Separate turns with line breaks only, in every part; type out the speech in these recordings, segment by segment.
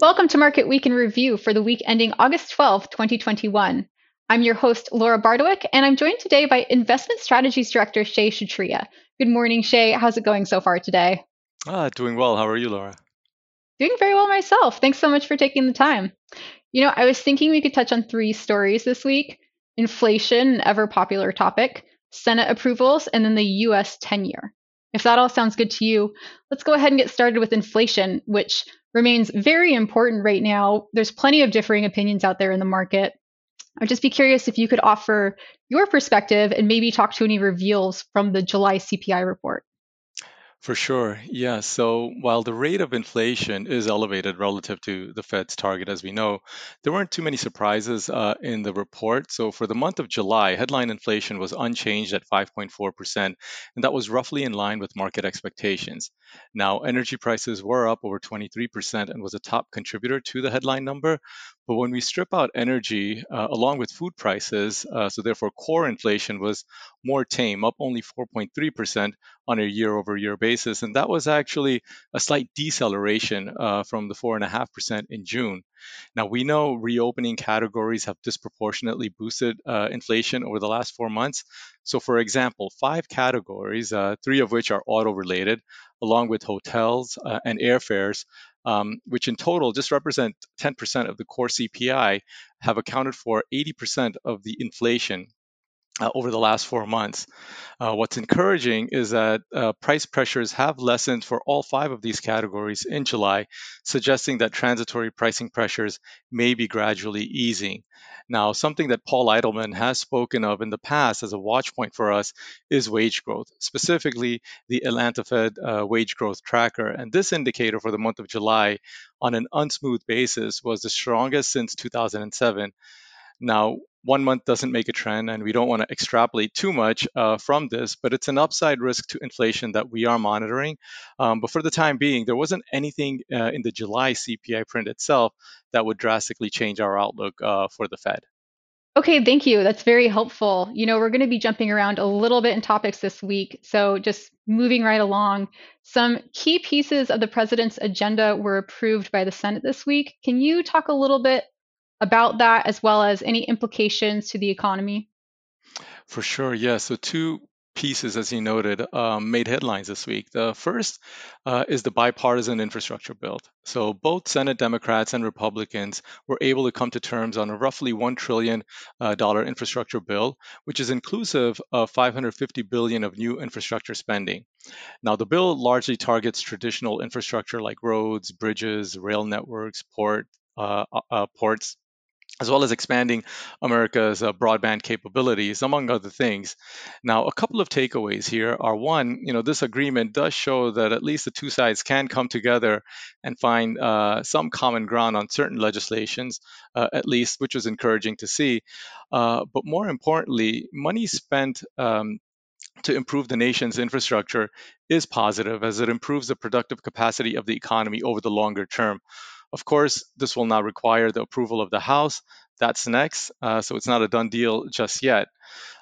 Welcome to Market Week in Review for the week ending August 12, 2021. I'm your host, Laura Bardowick, and I'm joined today by Investment Strategies Director Shay Kshatriya. Good morning, Shay. How's it going so far today?
Ah, doing well. How are you, Laura?
Doing very well myself. Thanks so much for taking the time. You know, I was thinking we could touch on three stories this week inflation, an ever popular topic, Senate approvals, and then the US 10 year. If that all sounds good to you, let's go ahead and get started with inflation, which remains very important right now. There's plenty of differing opinions out there in the market. I'd just be curious if you could offer your perspective and maybe talk to any reveals from the July CPI report.
For sure. Yeah. So while the rate of inflation is elevated relative to the Fed's target, as we know, there weren't too many surprises uh, in the report. So for the month of July, headline inflation was unchanged at 5.4%, and that was roughly in line with market expectations. Now, energy prices were up over 23% and was a top contributor to the headline number. But when we strip out energy uh, along with food prices, uh, so therefore core inflation was more tame, up only 4.3% on a year over year basis. And that was actually a slight deceleration uh, from the 4.5% in June. Now, we know reopening categories have disproportionately boosted uh, inflation over the last four months. So, for example, five categories, uh, three of which are auto related, along with hotels uh, and airfares, um, which in total just represent 10% of the core CPI, have accounted for 80% of the inflation uh, over the last four months. Uh, what's encouraging is that uh, price pressures have lessened for all five of these categories in July, suggesting that transitory pricing pressures may be gradually easing. Now, something that Paul Eitelman has spoken of in the past as a watch point for us is wage growth, specifically the Atlanta Fed uh, wage growth tracker. And this indicator for the month of July on an unsmooth basis was the strongest since 2007. Now, one month doesn't make a trend, and we don't want to extrapolate too much uh, from this, but it's an upside risk to inflation that we are monitoring. Um, but for the time being, there wasn't anything uh, in the July CPI print itself that would drastically change our outlook uh, for the Fed.
Okay, thank you. That's very helpful. You know, we're going to be jumping around a little bit in topics this week. So, just moving right along, some key pieces of the president's agenda were approved by the Senate this week. Can you talk a little bit about that as well as any implications to the economy?
For sure, yeah. So, two pieces, as you noted, um, made headlines this week. The first uh, is the bipartisan infrastructure bill. So, both Senate Democrats and Republicans were able to come to terms on a roughly $1 trillion uh, infrastructure bill, which is inclusive of 550 billion of new infrastructure spending. Now, the bill largely targets traditional infrastructure like roads, bridges, rail networks, port, uh, uh ports, as well as expanding America's uh, broadband capabilities, among other things. Now, a couple of takeaways here are one, you know, this agreement does show that at least the two sides can come together and find uh, some common ground on certain legislations, uh, at least, which was encouraging to see. Uh, but more importantly, money spent um, to improve the nation's infrastructure is positive as it improves the productive capacity of the economy over the longer term. Of course, this will now require the approval of the House. That's next, uh, so it's not a done deal just yet.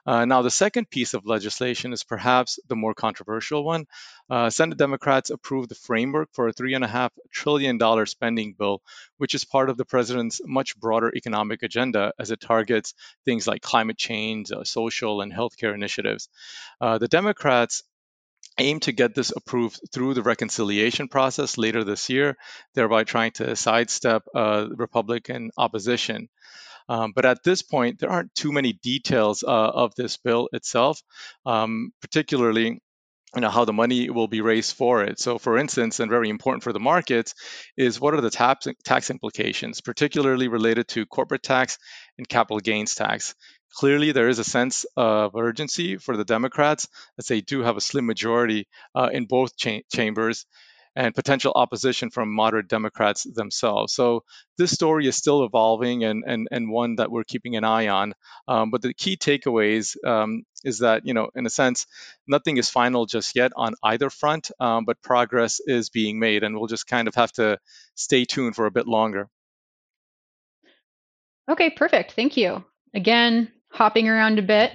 Uh, now, the second piece of legislation is perhaps the more controversial one. Uh, Senate Democrats approved the framework for a $3.5 trillion spending bill, which is part of the president's much broader economic agenda as it targets things like climate change, uh, social, and healthcare initiatives. Uh, the Democrats aim to get this approved through the reconciliation process later this year, thereby trying to sidestep uh, Republican opposition. Um, but at this point, there aren't too many details uh, of this bill itself, um, particularly you know how the money will be raised for it. So, for instance, and very important for the markets, is what are the tax tax implications, particularly related to corporate tax and capital gains tax. Clearly, there is a sense of urgency for the Democrats as they do have a slim majority uh, in both cha- chambers and potential opposition from moderate Democrats themselves. So this story is still evolving and, and, and one that we're keeping an eye on. Um, but the key takeaways um, is that, you know, in a sense, nothing is final just yet on either front, um, but progress is being made, and we'll just kind of have to stay tuned for a bit longer.
Okay, perfect. Thank you. Again, hopping around a bit,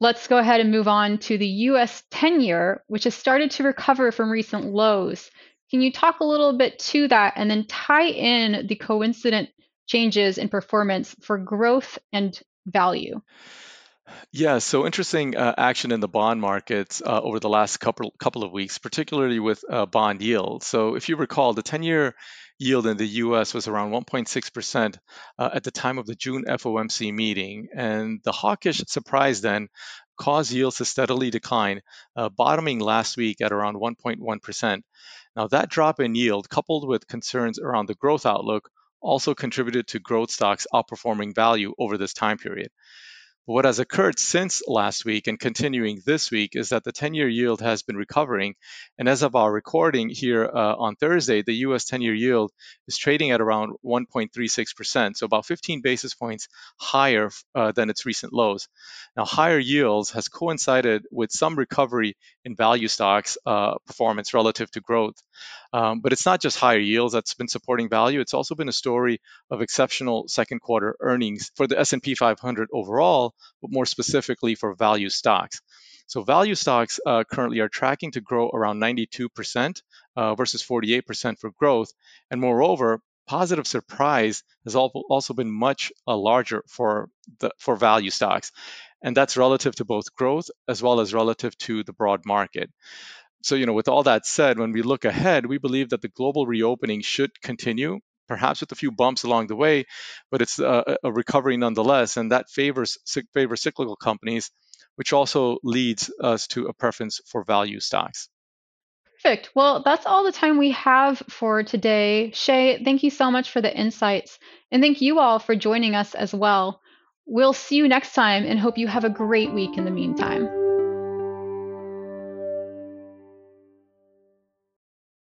let's go ahead and move on to the US 10 year, which has started to recover from recent lows. Can you talk a little bit to that and then tie in the coincident changes in performance for growth and value?
Yeah, so interesting uh, action in the bond markets uh, over the last couple couple of weeks, particularly with uh, bond yield. So if you recall, the 10-year yield in the U.S. was around 1.6% uh, at the time of the June FOMC meeting, and the hawkish surprise then caused yields to steadily decline, uh, bottoming last week at around 1.1%. Now that drop in yield, coupled with concerns around the growth outlook, also contributed to growth stocks outperforming value over this time period. What has occurred since last week and continuing this week is that the 10 year yield has been recovering. And as of our recording here uh, on Thursday, the US 10 year yield is trading at around 1.36%, so about 15 basis points higher uh, than its recent lows. Now, higher yields has coincided with some recovery in value stocks uh, performance relative to growth. Um, but it's not just higher yields that's been supporting value. It's also been a story of exceptional second quarter earnings for the S&P 500 overall, but more specifically for value stocks. So value stocks uh, currently are tracking to grow around 92% uh, versus 48% for growth. And moreover, positive surprise has also been much uh, larger for the for value stocks, and that's relative to both growth as well as relative to the broad market so, you know, with all that said, when we look ahead, we believe that the global reopening should continue, perhaps with a few bumps along the way, but it's uh, a, a recovery nonetheless, and that favors favors cyclical companies, which also leads us to a preference for value stocks.
Perfect. Well, that's all the time we have for today. Shay, thank you so much for the insights, and thank you all for joining us as well. We'll see you next time and hope you have a great week in the meantime.